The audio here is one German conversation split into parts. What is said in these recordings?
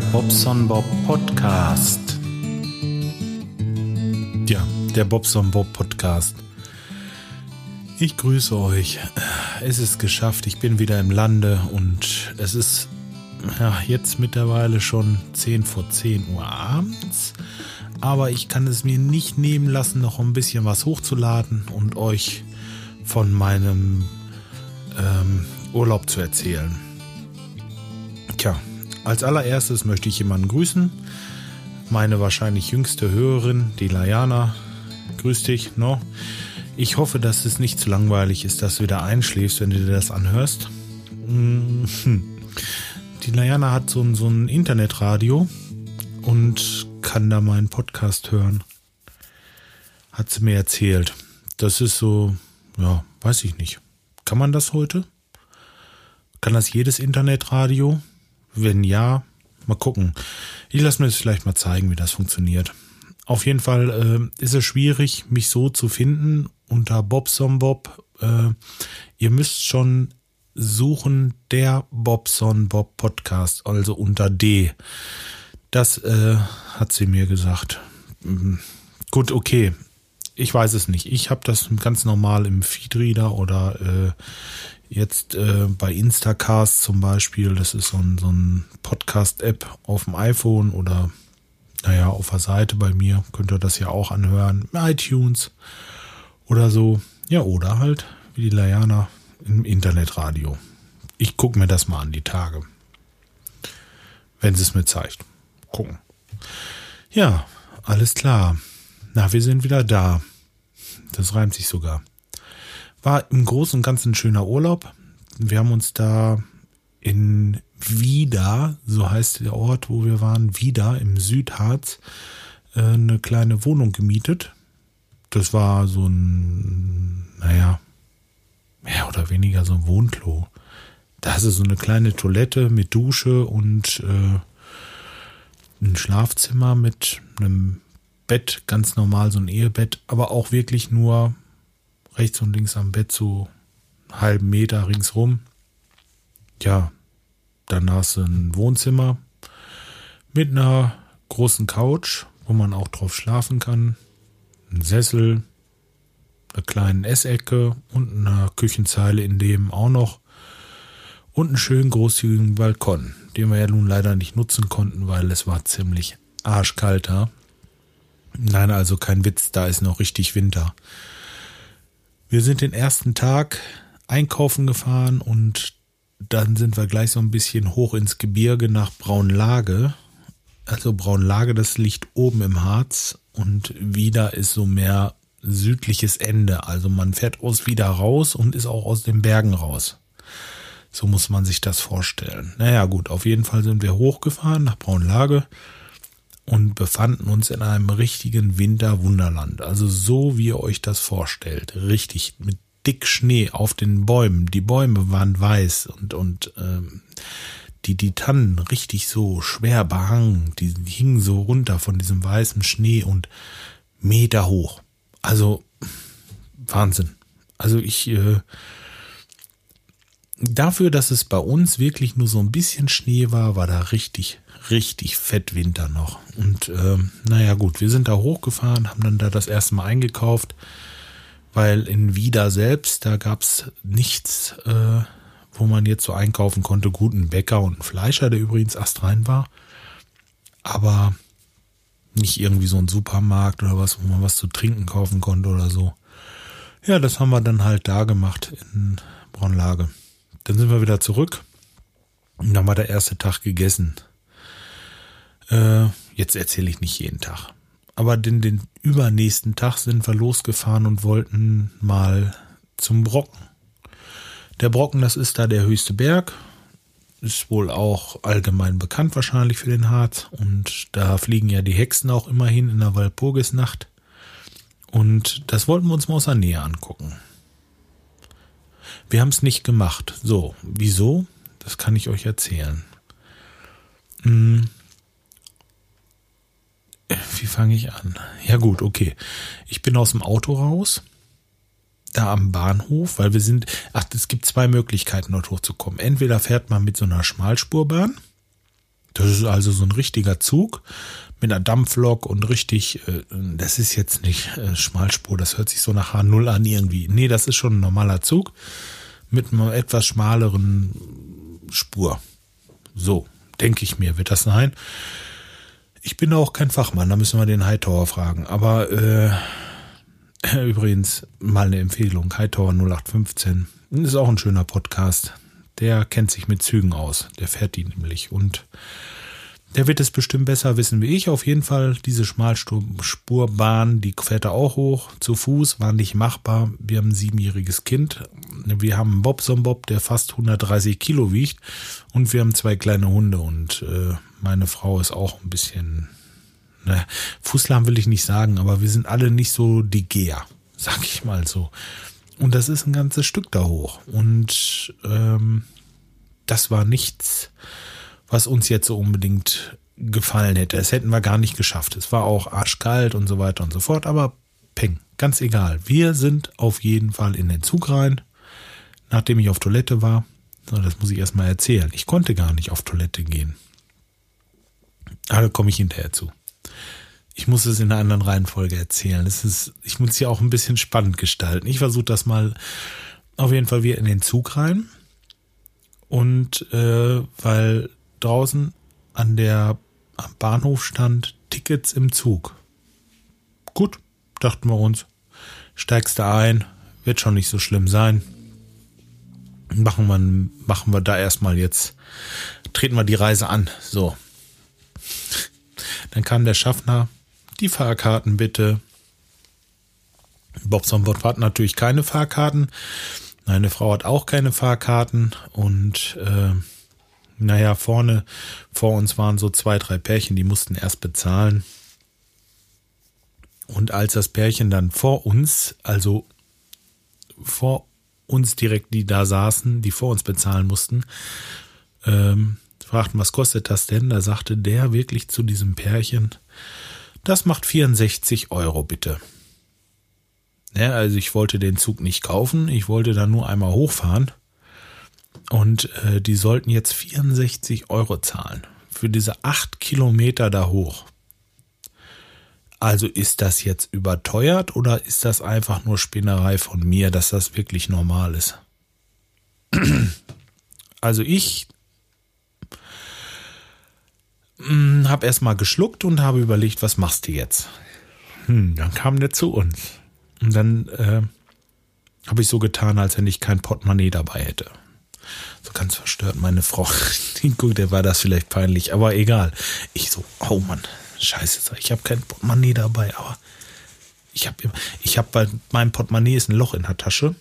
Bobson Bob Podcast. Ja, der Bobson Bob Podcast. Ich grüße euch. Es ist geschafft. Ich bin wieder im Lande und es ist ja, jetzt mittlerweile schon 10 vor 10 Uhr abends. Aber ich kann es mir nicht nehmen lassen, noch ein bisschen was hochzuladen und euch von meinem ähm, Urlaub zu erzählen. Als allererstes möchte ich jemanden grüßen. Meine wahrscheinlich jüngste Hörerin, die Layana. Grüß dich, no? Ich hoffe, dass es nicht zu langweilig ist, dass du wieder einschläfst, wenn du dir das anhörst. Mhm. Die Layana hat so ein, so ein Internetradio und kann da meinen Podcast hören. Hat sie mir erzählt. Das ist so, ja, weiß ich nicht. Kann man das heute? Kann das jedes Internetradio? Wenn ja, mal gucken. Ich lasse mir das vielleicht mal zeigen, wie das funktioniert. Auf jeden Fall äh, ist es schwierig, mich so zu finden unter Bobson Bob. Äh, ihr müsst schon suchen der Bobson Bob Podcast, also unter D. Das äh, hat sie mir gesagt. Mhm. Gut, okay. Ich weiß es nicht. Ich habe das ganz normal im Feedreader oder äh, jetzt äh, bei Instacast zum Beispiel. Das ist so ein, so ein Podcast-App auf dem iPhone oder naja, auf der Seite bei mir könnt ihr das ja auch anhören. iTunes oder so. Ja, oder halt, wie die Layana, im Internetradio. Ich gucke mir das mal an, die Tage. Wenn sie es mir zeigt. Gucken. Ja, alles klar. Na, wir sind wieder da. Das reimt sich sogar. War im Großen und Ganzen ein schöner Urlaub. Wir haben uns da in Wieder, so heißt der Ort, wo wir waren, Wieder im Südharz, äh, eine kleine Wohnung gemietet. Das war so ein, naja, mehr oder weniger so ein Wohnklo. Da ist so eine kleine Toilette mit Dusche und äh, ein Schlafzimmer mit einem Bett, ganz normal so ein Ehebett, aber auch wirklich nur rechts und links am Bett so einen halben Meter ringsrum. Ja, danach ein Wohnzimmer mit einer großen Couch, wo man auch drauf schlafen kann, ein Sessel, einer kleinen Essecke und einer Küchenzeile in dem auch noch und einen schönen großzügigen Balkon, den wir ja nun leider nicht nutzen konnten, weil es war ziemlich arschkalter. Nein, also kein Witz, da ist noch richtig Winter. Wir sind den ersten Tag einkaufen gefahren und dann sind wir gleich so ein bisschen hoch ins Gebirge nach Braunlage. Also Braunlage, das liegt oben im Harz und wieder ist so mehr südliches Ende. Also man fährt aus wieder raus und ist auch aus den Bergen raus. So muss man sich das vorstellen. Naja, gut, auf jeden Fall sind wir hochgefahren nach Braunlage und befanden uns in einem richtigen Winterwunderland. Also so wie ihr euch das vorstellt. Richtig mit dick Schnee auf den Bäumen. Die Bäume waren weiß und, und ähm, die, die Tannen richtig so schwer behangen. Die hingen so runter von diesem weißen Schnee und Meter hoch. Also Wahnsinn. Also ich äh, dafür, dass es bei uns wirklich nur so ein bisschen Schnee war, war da richtig, richtig fett Winter noch. Und ähm, naja gut, wir sind da hochgefahren, haben dann da das erste Mal eingekauft, weil in Wieder selbst, da gab's nichts, äh, wo man jetzt so einkaufen konnte. Guten Bäcker und einen Fleischer, der übrigens astrein war. Aber nicht irgendwie so ein Supermarkt oder was, wo man was zu trinken kaufen konnte oder so. Ja, das haben wir dann halt da gemacht in Braunlage. Dann sind wir wieder zurück und dann war der erste Tag gegessen. Äh, jetzt erzähle ich nicht jeden Tag. Aber den, den übernächsten Tag sind wir losgefahren und wollten mal zum Brocken. Der Brocken, das ist da der höchste Berg ist wohl auch allgemein bekannt wahrscheinlich für den Harz. Und da fliegen ja die Hexen auch immerhin in der Walpurgisnacht. Und das wollten wir uns mal aus der Nähe angucken. Wir haben es nicht gemacht. So, wieso? Das kann ich euch erzählen. Wie fange ich an? Ja gut, okay. Ich bin aus dem Auto raus da am Bahnhof, weil wir sind, ach, es gibt zwei Möglichkeiten, dort hochzukommen. Entweder fährt man mit so einer Schmalspurbahn, Das ist also so ein richtiger Zug mit einer Dampflok und richtig, äh, das ist jetzt nicht äh, Schmalspur, das hört sich so nach H0 an irgendwie. Nee, das ist schon ein normaler Zug mit einer etwas schmaleren Spur. So, denke ich mir, wird das sein. Ich bin auch kein Fachmann, da müssen wir den Hightower fragen. Aber äh, übrigens mal eine Empfehlung, Hightower 0815 ist auch ein schöner Podcast. Der kennt sich mit Zügen aus. Der fährt die nämlich. Und der wird es bestimmt besser wissen wie ich. Auf jeden Fall diese Schmalspurbahn, die fährt er auch hoch. Zu Fuß war nicht machbar. Wir haben ein siebenjähriges Kind. Wir haben einen Bobson Bob, der fast 130 Kilo wiegt. Und wir haben zwei kleine Hunde. Und äh, meine Frau ist auch ein bisschen, ne, Fußlahm will ich nicht sagen, aber wir sind alle nicht so die Geher, sag ich mal so. Und das ist ein ganzes Stück da hoch. Und ähm, das war nichts, was uns jetzt so unbedingt gefallen hätte. Das hätten wir gar nicht geschafft. Es war auch arschkalt und so weiter und so fort, aber peng, ganz egal. Wir sind auf jeden Fall in den Zug rein, nachdem ich auf Toilette war. Das muss ich erstmal erzählen. Ich konnte gar nicht auf Toilette gehen. Aber da komme ich hinterher zu ich muss es in einer anderen Reihenfolge erzählen. Es ist, ich muss es ja auch ein bisschen spannend gestalten. Ich versuche das mal auf jeden Fall wieder in den Zug rein. Und äh, weil draußen an der am Bahnhof stand Tickets im Zug. Gut, dachten wir uns. Steigst du ein, wird schon nicht so schlimm sein. Machen wir, machen wir da erstmal jetzt, treten wir die Reise an. So. Dann kam der Schaffner die Fahrkarten bitte. Bobson hat natürlich keine Fahrkarten. Meine Frau hat auch keine Fahrkarten und äh, naja, vorne vor uns waren so zwei, drei Pärchen, die mussten erst bezahlen. Und als das Pärchen dann vor uns, also vor uns direkt, die da saßen, die vor uns bezahlen mussten, ähm, fragten, was kostet das denn? Da sagte der wirklich zu diesem Pärchen, das macht 64 Euro bitte. Ja, also ich wollte den Zug nicht kaufen, ich wollte da nur einmal hochfahren. Und äh, die sollten jetzt 64 Euro zahlen für diese acht Kilometer da hoch. Also ist das jetzt überteuert oder ist das einfach nur Spinnerei von mir, dass das wirklich normal ist? Also ich hm, hab erstmal geschluckt und habe überlegt, was machst du jetzt? Hm, dann kam der zu uns. Und dann äh, habe ich so getan, als wenn ich kein Portemonnaie dabei hätte. So ganz verstört meine Frau. Guck, der war das vielleicht peinlich, aber egal. Ich so, oh Mann, scheiße, ich habe kein Portemonnaie dabei, aber ich habe ich hab bei meinem Portemonnaie ist ein Loch in der Tasche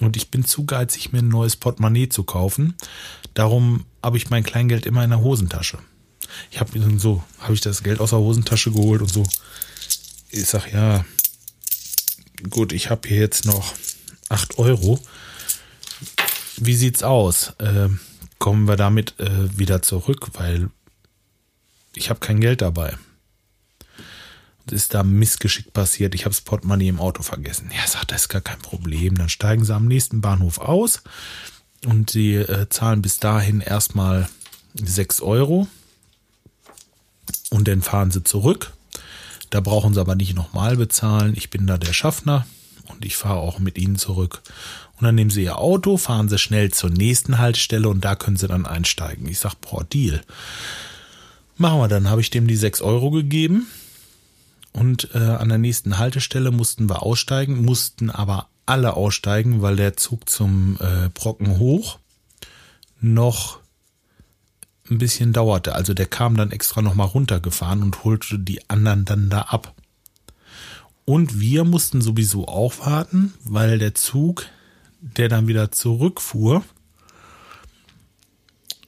und ich bin zu geizig, mir ein neues Portemonnaie zu kaufen. Darum habe ich mein Kleingeld immer in der Hosentasche. Ich habe so, habe ich das Geld aus der Hosentasche geholt und so. Ich sag ja, gut, ich habe hier jetzt noch 8 Euro. Wie sieht's aus? Äh, kommen wir damit äh, wieder zurück, weil ich habe kein Geld dabei. Und ist da Missgeschick passiert. Ich habe das Portemonnaie im Auto vergessen. Ja, sagt, das ist gar kein Problem. Dann steigen sie am nächsten Bahnhof aus und sie äh, zahlen bis dahin erstmal 6 Euro und dann fahren sie zurück. Da brauchen sie aber nicht nochmal bezahlen. Ich bin da der Schaffner und ich fahre auch mit ihnen zurück. Und dann nehmen sie ihr Auto, fahren sie schnell zur nächsten Haltestelle und da können sie dann einsteigen. Ich sag, boah, Deal. Machen wir dann, habe ich dem die 6 Euro gegeben. Und äh, an der nächsten Haltestelle mussten wir aussteigen, mussten aber alle aussteigen, weil der Zug zum äh, Brocken hoch noch ein bisschen dauerte. Also der kam dann extra nochmal runtergefahren und holte die anderen dann da ab. Und wir mussten sowieso auch warten, weil der Zug, der dann wieder zurückfuhr,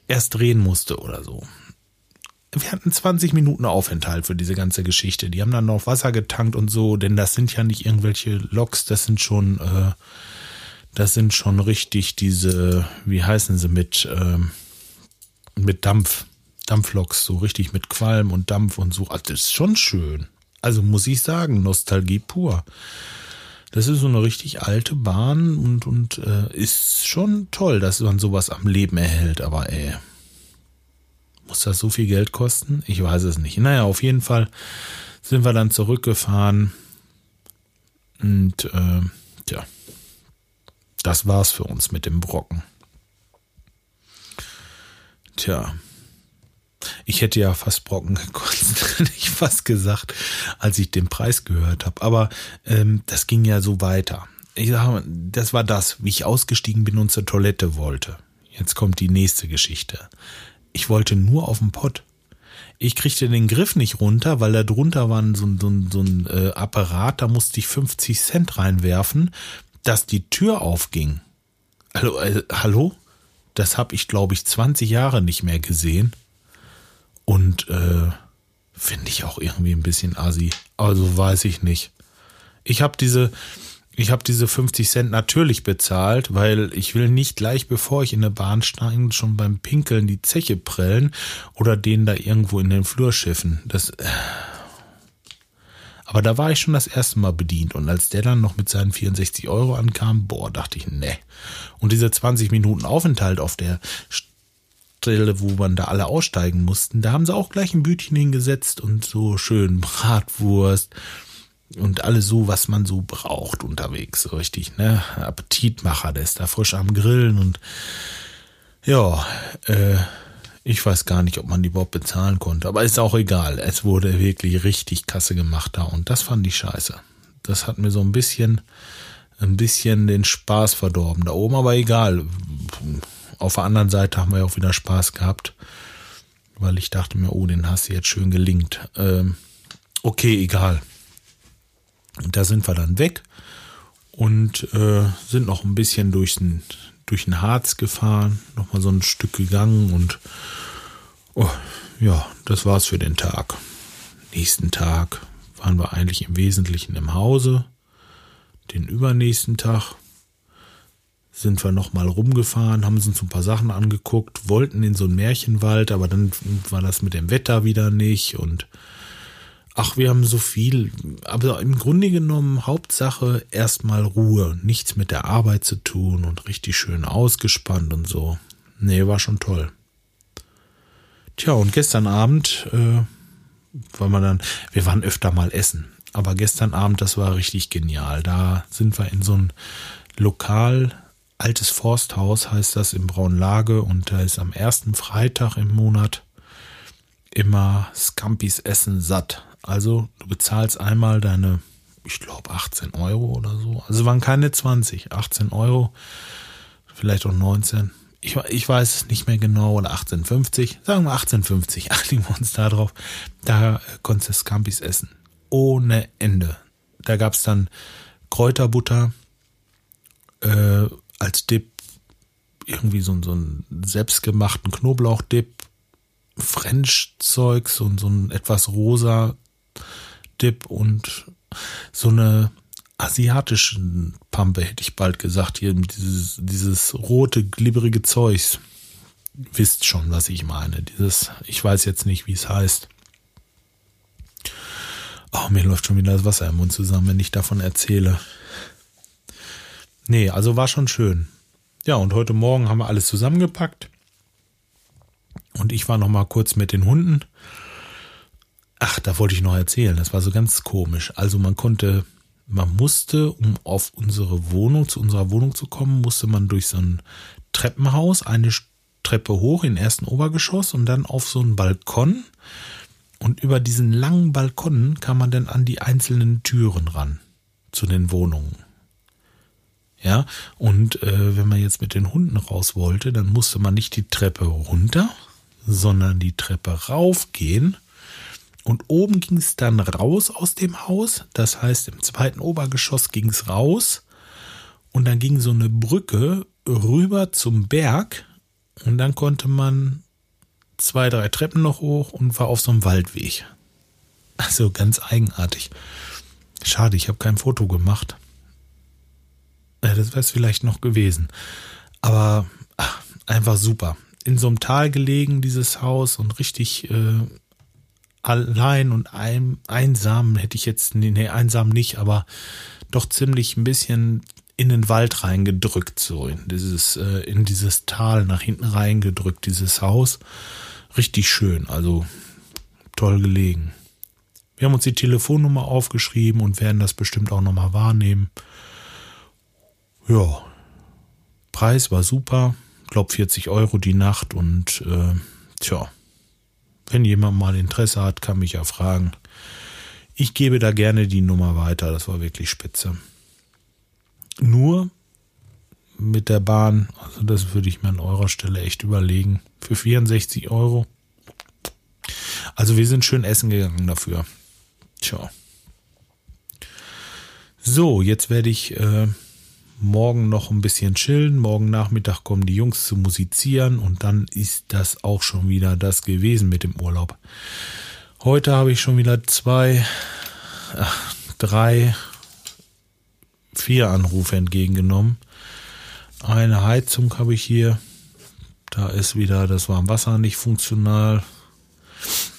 erst drehen musste oder so. Wir hatten 20 Minuten Aufenthalt für diese ganze Geschichte. Die haben dann noch Wasser getankt und so, denn das sind ja nicht irgendwelche Loks, das sind schon, äh, das sind schon richtig diese, wie heißen sie mit, äh, mit Dampf, Dampfloks, so richtig mit Qualm und Dampf und so. Also das ist schon schön. Also muss ich sagen, Nostalgie pur. Das ist so eine richtig alte Bahn und, und äh, ist schon toll, dass man sowas am Leben erhält, aber ey, Muss das so viel Geld kosten? Ich weiß es nicht. Naja, auf jeden Fall sind wir dann zurückgefahren. Und äh, tja, das war's für uns mit dem Brocken. Tja, ich hätte ja fast Brocken gekostet, hätte ich fast gesagt, als ich den Preis gehört habe. Aber ähm, das ging ja so weiter. Ich sage, das war das, wie ich ausgestiegen bin und zur Toilette wollte. Jetzt kommt die nächste Geschichte. Ich wollte nur auf den Pott. Ich kriegte den Griff nicht runter, weil da drunter war so, so, so ein äh, Apparat, da musste ich 50 Cent reinwerfen, dass die Tür aufging. Hallo, äh, hallo? Das habe ich, glaube ich, 20 Jahre nicht mehr gesehen. Und äh, finde ich auch irgendwie ein bisschen assi. Also weiß ich nicht. Ich habe diese, ich habe diese 50 Cent natürlich bezahlt, weil ich will nicht gleich, bevor ich in der Bahn steige, schon beim Pinkeln die Zeche prellen oder den da irgendwo in den Flur schiffen. Das. Äh. Aber da war ich schon das erste Mal bedient und als der dann noch mit seinen 64 Euro ankam, boah, dachte ich, ne. Und diese 20 Minuten Aufenthalt auf der Stelle, wo man da alle aussteigen mussten, da haben sie auch gleich ein Bütchen hingesetzt und so schön Bratwurst und alles so, was man so braucht unterwegs, so richtig, ne? Appetitmacher, der ist da frisch am Grillen und ja, äh, ich weiß gar nicht, ob man die überhaupt bezahlen konnte, aber ist auch egal. Es wurde wirklich richtig Kasse gemacht da und das fand ich scheiße. Das hat mir so ein bisschen, ein bisschen den Spaß verdorben da oben, aber egal. Auf der anderen Seite haben wir auch wieder Spaß gehabt, weil ich dachte mir, oh, den hast du jetzt schön gelingt. Ähm, okay, egal. Und da sind wir dann weg und äh, sind noch ein bisschen durch den, durch den Harz gefahren, noch mal so ein Stück gegangen und oh, ja, das war's für den Tag. Nächsten Tag waren wir eigentlich im Wesentlichen im Hause. Den übernächsten Tag sind wir noch mal rumgefahren, haben uns ein paar Sachen angeguckt, wollten in so einen Märchenwald, aber dann war das mit dem Wetter wieder nicht und ach, wir haben so viel, aber im Grunde genommen Hauptsache erstmal Ruhe, nichts mit der Arbeit zu tun und richtig schön ausgespannt und so. Nee, war schon toll. Tja, und gestern Abend äh, war man dann, wir waren öfter mal essen, aber gestern Abend, das war richtig genial. Da sind wir in so ein Lokal, altes Forsthaus heißt das im Braunlage und da ist am ersten Freitag im Monat immer Scampis Essen satt. Also du bezahlst einmal deine, ich glaube 18 Euro oder so. Also waren keine 20, 18 Euro, vielleicht auch 19. Ich, ich weiß es nicht mehr genau, oder 1850, sagen wir 1850, einigen wir uns da drauf. Da konntest du Scampis essen. Ohne Ende. Da gab es dann Kräuterbutter äh, als Dip, irgendwie so, so einen selbstgemachten Knoblauchdip, French-Zeugs und so ein etwas rosa Dip und so eine asiatische Pampe, hätte ich bald gesagt, hier dieses, dieses rote, glibberige Zeugs. Wisst schon, was ich meine. Dieses, ich weiß jetzt nicht, wie es heißt. Oh, mir läuft schon wieder das Wasser im Mund zusammen, wenn ich davon erzähle. Nee, also war schon schön. Ja, und heute Morgen haben wir alles zusammengepackt. Und ich war noch mal kurz mit den Hunden Ach, da wollte ich noch erzählen. Das war so ganz komisch. Also man konnte, man musste, um auf unsere Wohnung, zu unserer Wohnung zu kommen, musste man durch so ein Treppenhaus eine Treppe hoch in den ersten Obergeschoss und dann auf so einen Balkon. Und über diesen langen Balkon kam man dann an die einzelnen Türen ran zu den Wohnungen. Ja, und äh, wenn man jetzt mit den Hunden raus wollte, dann musste man nicht die Treppe runter, sondern die Treppe raufgehen und oben ging es dann raus aus dem Haus. Das heißt, im zweiten Obergeschoss ging es raus. Und dann ging so eine Brücke rüber zum Berg. Und dann konnte man zwei, drei Treppen noch hoch und war auf so einem Waldweg. Also ganz eigenartig. Schade, ich habe kein Foto gemacht. Das wäre es vielleicht noch gewesen. Aber ach, einfach super. In so einem Tal gelegen, dieses Haus und richtig äh, allein und ein, einsam hätte ich jetzt, nee, einsam nicht, aber doch ziemlich ein bisschen in den Wald reingedrückt, so in dieses, äh, in dieses Tal nach hinten reingedrückt, dieses Haus. richtig schön, also toll gelegen. Wir haben uns die Telefonnummer aufgeschrieben und werden das bestimmt auch nochmal wahrnehmen. Ja, Preis war super, glaub 40 Euro die Nacht und äh, tja, wenn jemand mal Interesse hat, kann mich ja fragen. Ich gebe da gerne die Nummer weiter, das war wirklich spitze. Nur mit der Bahn, also das würde ich mir an eurer Stelle echt überlegen, für 64 Euro. Also wir sind schön essen gegangen dafür. Tja. So, jetzt werde ich äh, morgen noch ein bisschen chillen. Morgen Nachmittag kommen die Jungs zu musizieren und dann ist das auch schon wieder das gewesen mit dem Urlaub. Heute habe ich schon wieder zwei, ach, drei, vier Anrufe entgegengenommen. Eine Heizung habe ich hier. Da ist wieder das Warmwasser nicht funktional.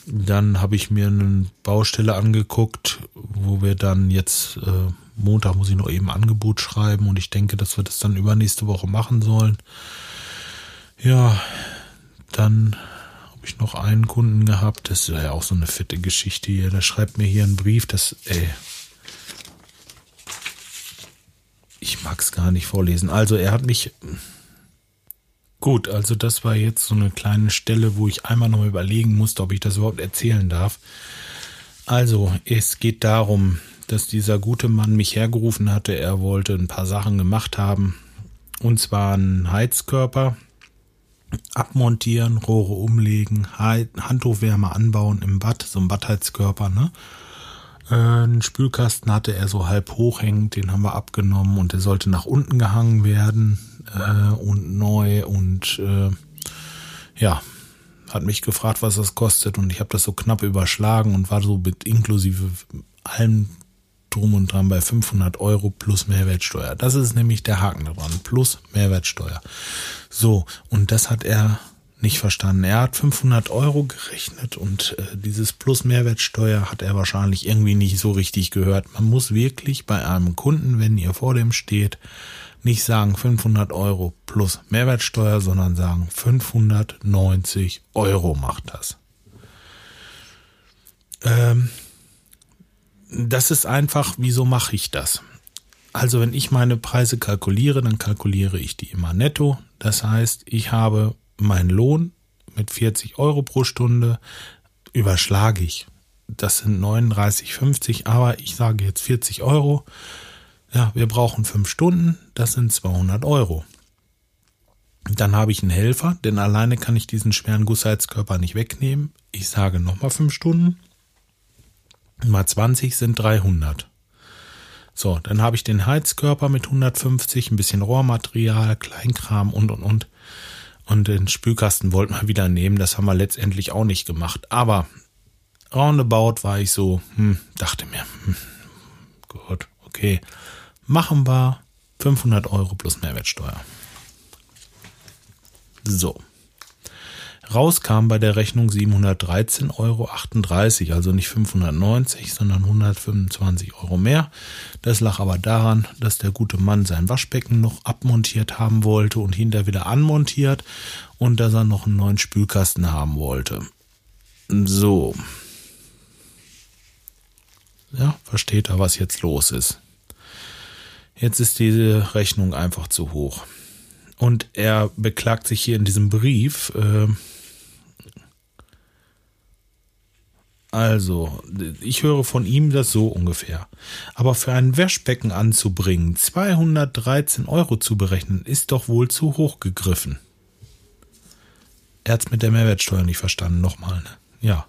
Dann habe ich mir eine Baustelle angeguckt, wo wir dann jetzt äh, Montag muss ich noch eben Angebot schreiben und ich denke, dass wir das dann übernächste Woche machen sollen. Ja, dann habe ich noch einen Kunden gehabt, das ist ja auch so eine fette Geschichte hier. Der schreibt mir hier einen Brief, das, ey, ich mag es gar nicht vorlesen. Also er hat mich, gut, also das war jetzt so eine kleine Stelle, wo ich einmal noch überlegen musste, ob ich das überhaupt erzählen darf. Also, es geht darum, dass dieser gute Mann mich hergerufen hatte. Er wollte ein paar Sachen gemacht haben. Und zwar einen Heizkörper abmontieren, Rohre umlegen, Handhochwärme anbauen im Bad, so ein Badheizkörper, ne? Äh, einen Spülkasten hatte er so halb hochhängend, den haben wir abgenommen und der sollte nach unten gehangen werden äh, und neu und äh, ja, hat mich gefragt, was das kostet und ich habe das so knapp überschlagen und war so mit inklusive allem drum und dran bei 500 Euro plus Mehrwertsteuer. Das ist nämlich der Haken daran. Plus Mehrwertsteuer. So, und das hat er nicht verstanden. Er hat 500 Euro gerechnet und äh, dieses Plus Mehrwertsteuer hat er wahrscheinlich irgendwie nicht so richtig gehört. Man muss wirklich bei einem Kunden, wenn ihr vor dem steht, nicht sagen 500 Euro plus Mehrwertsteuer, sondern sagen 590 Euro macht das. Ähm, das ist einfach, wieso mache ich das? Also wenn ich meine Preise kalkuliere, dann kalkuliere ich die immer netto. Das heißt, ich habe meinen Lohn mit 40 Euro pro Stunde, überschlage ich. Das sind 39,50, aber ich sage jetzt 40 Euro. Ja, wir brauchen fünf Stunden, das sind 200 Euro. Dann habe ich einen Helfer, denn alleine kann ich diesen schweren Gussheizkörper nicht wegnehmen. Ich sage nochmal fünf Stunden mal 20 sind 300. So, dann habe ich den Heizkörper mit 150, ein bisschen Rohrmaterial, Kleinkram und und und. Und den Spülkasten wollten wir wieder nehmen. Das haben wir letztendlich auch nicht gemacht. Aber roundabout war ich so, hm, dachte mir, hm, gut, okay, machen wir 500 Euro plus Mehrwertsteuer. So. Rauskam bei der Rechnung 713,38 Euro, also nicht 590, sondern 125 Euro mehr. Das lag aber daran, dass der gute Mann sein Waschbecken noch abmontiert haben wollte und hinter wieder anmontiert und dass er noch einen neuen Spülkasten haben wollte. So. Ja, versteht er, was jetzt los ist. Jetzt ist diese Rechnung einfach zu hoch. Und er beklagt sich hier in diesem Brief, äh, Also, ich höre von ihm das so ungefähr. Aber für ein Waschbecken anzubringen, 213 Euro zu berechnen, ist doch wohl zu hoch gegriffen. Er hat's mit der Mehrwertsteuer nicht verstanden, nochmal. Ne? Ja.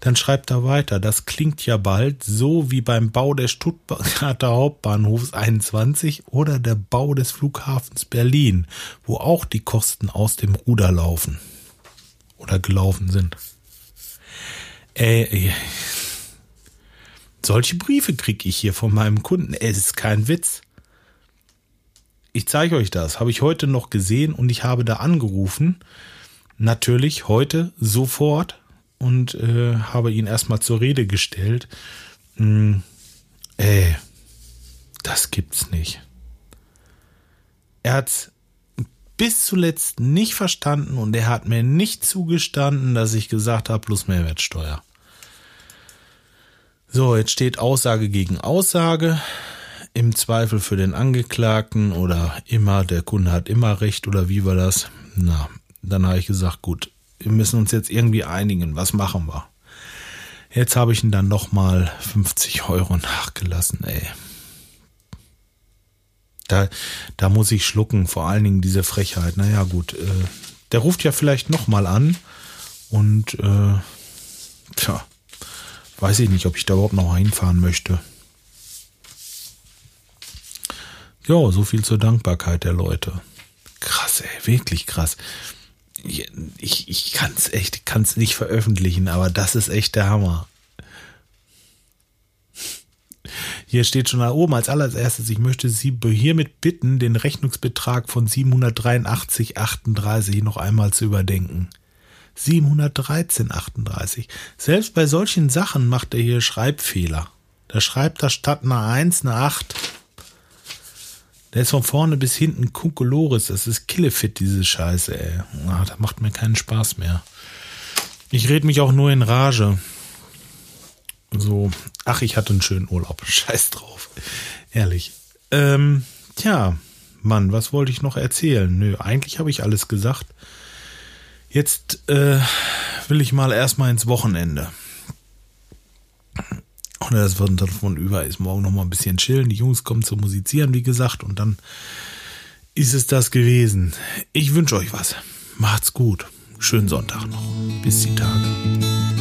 Dann schreibt er weiter, das klingt ja bald so wie beim Bau des Stuttgarter Hauptbahnhofs 21 oder der Bau des Flughafens Berlin, wo auch die Kosten aus dem Ruder laufen. Oder gelaufen sind. Äh, solche Briefe kriege ich hier von meinem Kunden. Es ist kein Witz. Ich zeige euch das. Habe ich heute noch gesehen und ich habe da angerufen. Natürlich heute sofort und äh, habe ihn erstmal zur Rede gestellt. Hm, ey, das gibt's nicht. Er hat bis zuletzt nicht verstanden und er hat mir nicht zugestanden, dass ich gesagt habe, plus Mehrwertsteuer. So, jetzt steht Aussage gegen Aussage. Im Zweifel für den Angeklagten oder immer, der Kunde hat immer recht oder wie war das? Na, dann habe ich gesagt, gut, wir müssen uns jetzt irgendwie einigen. Was machen wir? Jetzt habe ich ihn dann nochmal 50 Euro nachgelassen, ey. Da, da muss ich schlucken, vor allen Dingen diese Frechheit. Naja, gut, äh, der ruft ja vielleicht nochmal an und, äh, tja, weiß ich nicht, ob ich da überhaupt noch hinfahren möchte. Ja, so viel zur Dankbarkeit der Leute. Krass, ey, wirklich krass ich, ich kann es echt, kann es nicht veröffentlichen, aber das ist echt der Hammer. Hier steht schon da oben als allererstes, ich möchte Sie hiermit bitten, den Rechnungsbetrag von 783,38 noch einmal zu überdenken. 713,38. Selbst bei solchen Sachen macht er hier Schreibfehler. Da schreibt er statt einer 1 eine 8. Der ist von vorne bis hinten Kunkuloris. Das ist Killefit, diese Scheiße, ey. Ach, das macht mir keinen Spaß mehr. Ich red mich auch nur in Rage. So, ach, ich hatte einen schönen Urlaub. Scheiß drauf. Ehrlich. Ähm, tja, Mann, was wollte ich noch erzählen? Nö, eigentlich habe ich alles gesagt. Jetzt äh, will ich mal erstmal ins Wochenende. Oder das wird davon über ist. Morgen noch mal ein bisschen chillen. Die Jungs kommen zu musizieren, wie gesagt. Und dann ist es das gewesen. Ich wünsche euch was. Macht's gut. Schönen Sonntag noch. Bis die Tage.